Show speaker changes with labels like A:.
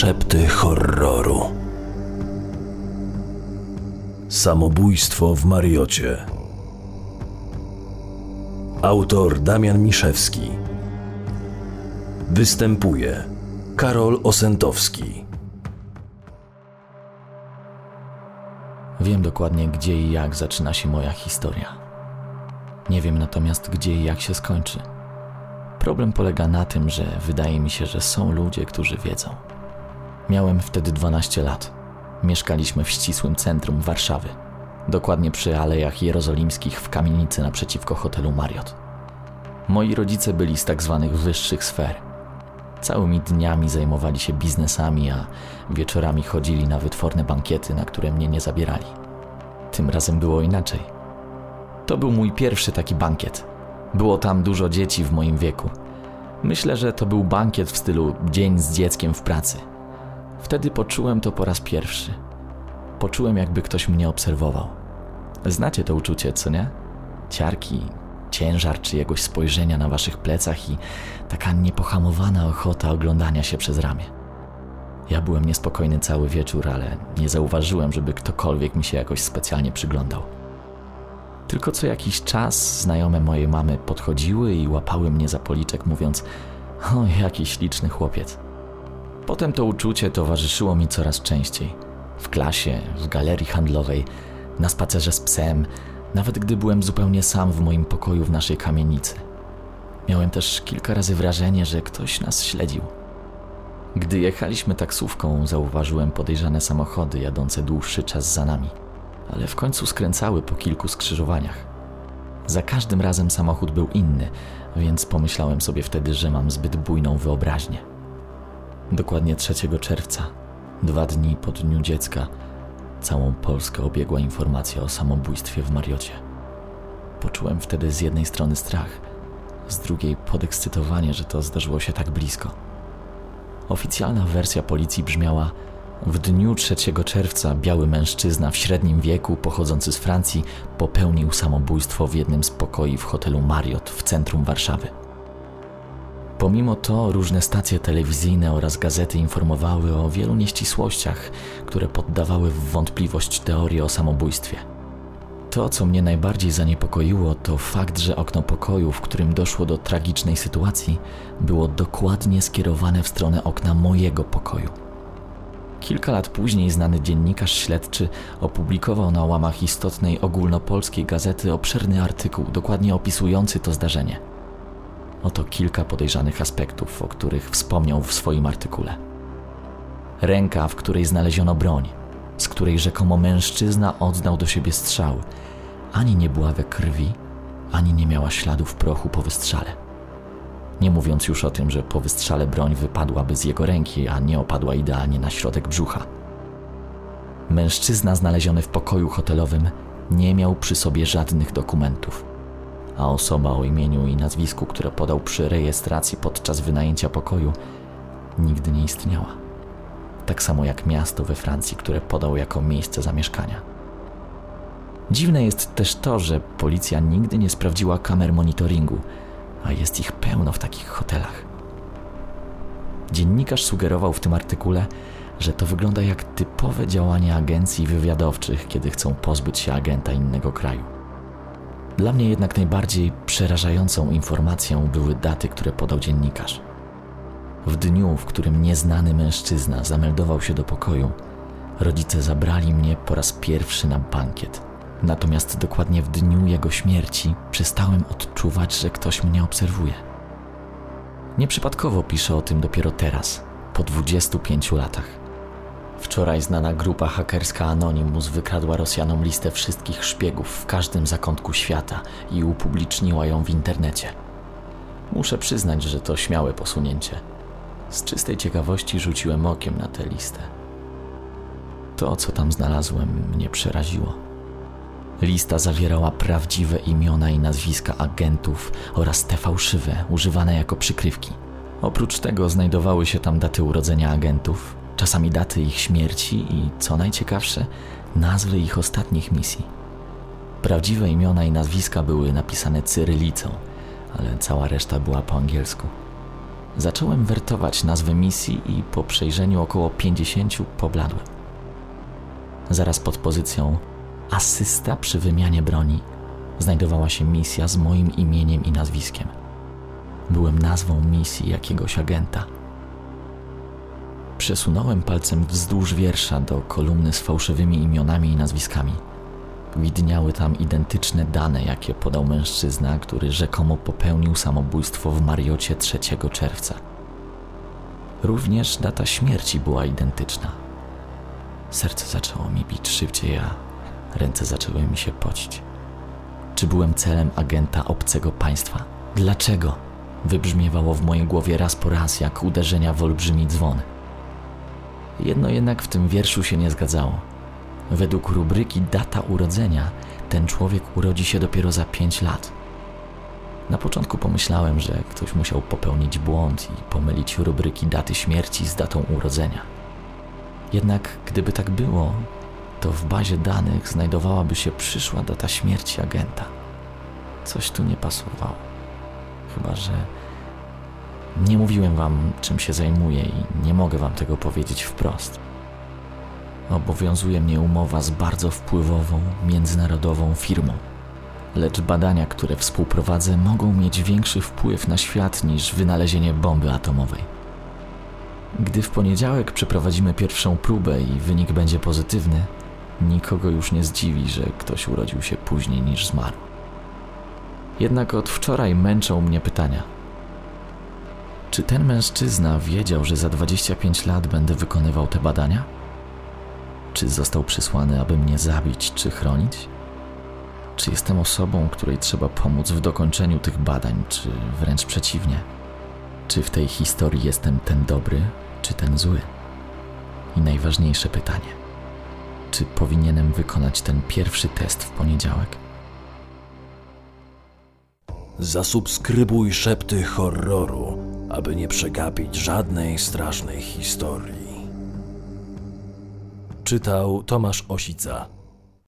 A: Szepty horroru. Samobójstwo w Mariocie. Autor Damian Miszewski. Występuje Karol Osentowski.
B: Wiem dokładnie, gdzie i jak zaczyna się moja historia. Nie wiem natomiast, gdzie i jak się skończy. Problem polega na tym, że wydaje mi się, że są ludzie, którzy wiedzą. Miałem wtedy 12 lat. Mieszkaliśmy w ścisłym centrum Warszawy, dokładnie przy Alejach Jerozolimskich w kamienicy naprzeciwko hotelu Marriott. Moi rodzice byli z tak zwanych wyższych sfer. Całymi dniami zajmowali się biznesami, a wieczorami chodzili na wytworne bankiety, na które mnie nie zabierali. Tym razem było inaczej. To był mój pierwszy taki bankiet. Było tam dużo dzieci w moim wieku. Myślę, że to był bankiet w stylu dzień z dzieckiem w pracy. Wtedy poczułem to po raz pierwszy. Poczułem, jakby ktoś mnie obserwował. Znacie to uczucie, co nie? Ciarki, ciężar czyjegoś spojrzenia na waszych plecach i taka niepohamowana ochota oglądania się przez ramię. Ja byłem niespokojny cały wieczór, ale nie zauważyłem, żeby ktokolwiek mi się jakoś specjalnie przyglądał. Tylko co jakiś czas znajome mojej mamy podchodziły i łapały mnie za policzek, mówiąc: O, jaki śliczny chłopiec. Potem to uczucie towarzyszyło mi coraz częściej. W klasie, w galerii handlowej, na spacerze z psem, nawet gdy byłem zupełnie sam w moim pokoju w naszej kamienicy. Miałem też kilka razy wrażenie, że ktoś nas śledził. Gdy jechaliśmy taksówką, zauważyłem podejrzane samochody jadące dłuższy czas za nami, ale w końcu skręcały po kilku skrzyżowaniach. Za każdym razem samochód był inny, więc pomyślałem sobie wtedy, że mam zbyt bujną wyobraźnię. Dokładnie 3 czerwca, dwa dni po Dniu Dziecka, całą Polskę obiegła informacja o samobójstwie w Mariocie. Poczułem wtedy z jednej strony strach, z drugiej podekscytowanie, że to zdarzyło się tak blisko. Oficjalna wersja policji brzmiała: W dniu 3 czerwca biały mężczyzna w średnim wieku, pochodzący z Francji, popełnił samobójstwo w jednym z pokoi w hotelu Marriott w centrum Warszawy. Pomimo to różne stacje telewizyjne oraz gazety informowały o wielu nieścisłościach, które poddawały w wątpliwość teorię o samobójstwie. To, co mnie najbardziej zaniepokoiło, to fakt, że okno pokoju, w którym doszło do tragicznej sytuacji, było dokładnie skierowane w stronę okna mojego pokoju. Kilka lat później znany dziennikarz śledczy opublikował na łamach istotnej ogólnopolskiej gazety obszerny artykuł dokładnie opisujący to zdarzenie. Oto kilka podejrzanych aspektów, o których wspomniał w swoim artykule. Ręka, w której znaleziono broń, z której rzekomo mężczyzna oddał do siebie strzał, ani nie była we krwi, ani nie miała śladów prochu po wystrzale. Nie mówiąc już o tym, że po wystrzale broń wypadłaby z jego ręki, a nie opadła idealnie na środek brzucha. Mężczyzna znaleziony w pokoju hotelowym nie miał przy sobie żadnych dokumentów a osoba o imieniu i nazwisku, które podał przy rejestracji podczas wynajęcia pokoju, nigdy nie istniała. Tak samo jak miasto we Francji, które podał jako miejsce zamieszkania. Dziwne jest też to, że policja nigdy nie sprawdziła kamer monitoringu, a jest ich pełno w takich hotelach. Dziennikarz sugerował w tym artykule, że to wygląda jak typowe działanie agencji wywiadowczych, kiedy chcą pozbyć się agenta innego kraju. Dla mnie jednak najbardziej przerażającą informacją były daty, które podał dziennikarz. W dniu, w którym nieznany mężczyzna zameldował się do pokoju, rodzice zabrali mnie po raz pierwszy na bankiet. Natomiast dokładnie w dniu jego śmierci przestałem odczuwać, że ktoś mnie obserwuje. Nieprzypadkowo piszę o tym dopiero teraz, po 25 latach. Wczoraj znana grupa hakerska Anonymous wykradła Rosjanom listę wszystkich szpiegów w każdym zakątku świata i upubliczniła ją w internecie. Muszę przyznać, że to śmiałe posunięcie. Z czystej ciekawości rzuciłem okiem na tę listę. To, co tam znalazłem, mnie przeraziło. Lista zawierała prawdziwe imiona i nazwiska agentów oraz te fałszywe, używane jako przykrywki. Oprócz tego znajdowały się tam daty urodzenia agentów, czasami daty ich śmierci i, co najciekawsze, nazwy ich ostatnich misji. Prawdziwe imiona i nazwiska były napisane cyrylicą, ale cała reszta była po angielsku. Zacząłem wertować nazwę misji i po przejrzeniu około 50 pobladłem. Zaraz pod pozycją asysta przy wymianie broni znajdowała się misja z moim imieniem i nazwiskiem. Byłem nazwą misji jakiegoś agenta. Przesunąłem palcem wzdłuż wiersza do kolumny z fałszywymi imionami i nazwiskami. Widniały tam identyczne dane, jakie podał mężczyzna, który rzekomo popełnił samobójstwo w Mariocie 3 czerwca. Również data śmierci była identyczna. Serce zaczęło mi bić szybciej, a ręce zaczęły mi się pocić. Czy byłem celem agenta obcego państwa? Dlaczego? Wybrzmiewało w mojej głowie raz po raz, jak uderzenia w olbrzymi dzwon. Jedno jednak w tym wierszu się nie zgadzało. Według rubryki data urodzenia ten człowiek urodzi się dopiero za pięć lat. Na początku pomyślałem, że ktoś musiał popełnić błąd i pomylić rubryki daty śmierci z datą urodzenia. Jednak gdyby tak było, to w bazie danych znajdowałaby się przyszła data śmierci agenta. Coś tu nie pasowało. Chyba, że nie mówiłem wam, czym się zajmuję i nie mogę wam tego powiedzieć wprost. Obowiązuje mnie umowa z bardzo wpływową, międzynarodową firmą. Lecz badania, które współprowadzę, mogą mieć większy wpływ na świat niż wynalezienie bomby atomowej. Gdy w poniedziałek przeprowadzimy pierwszą próbę i wynik będzie pozytywny, nikogo już nie zdziwi, że ktoś urodził się później niż zmarł. Jednak od wczoraj męczą mnie pytania. Czy ten mężczyzna wiedział, że za 25 lat będę wykonywał te badania? Czy został przysłany, aby mnie zabić czy chronić? Czy jestem osobą, której trzeba pomóc w dokończeniu tych badań, czy wręcz przeciwnie? Czy w tej historii jestem ten dobry, czy ten zły? I najważniejsze pytanie: czy powinienem wykonać ten pierwszy test w poniedziałek?
A: Zasubskrybuj szepty horroru, aby nie przegapić żadnej strasznej historii. Czytał Tomasz Osica.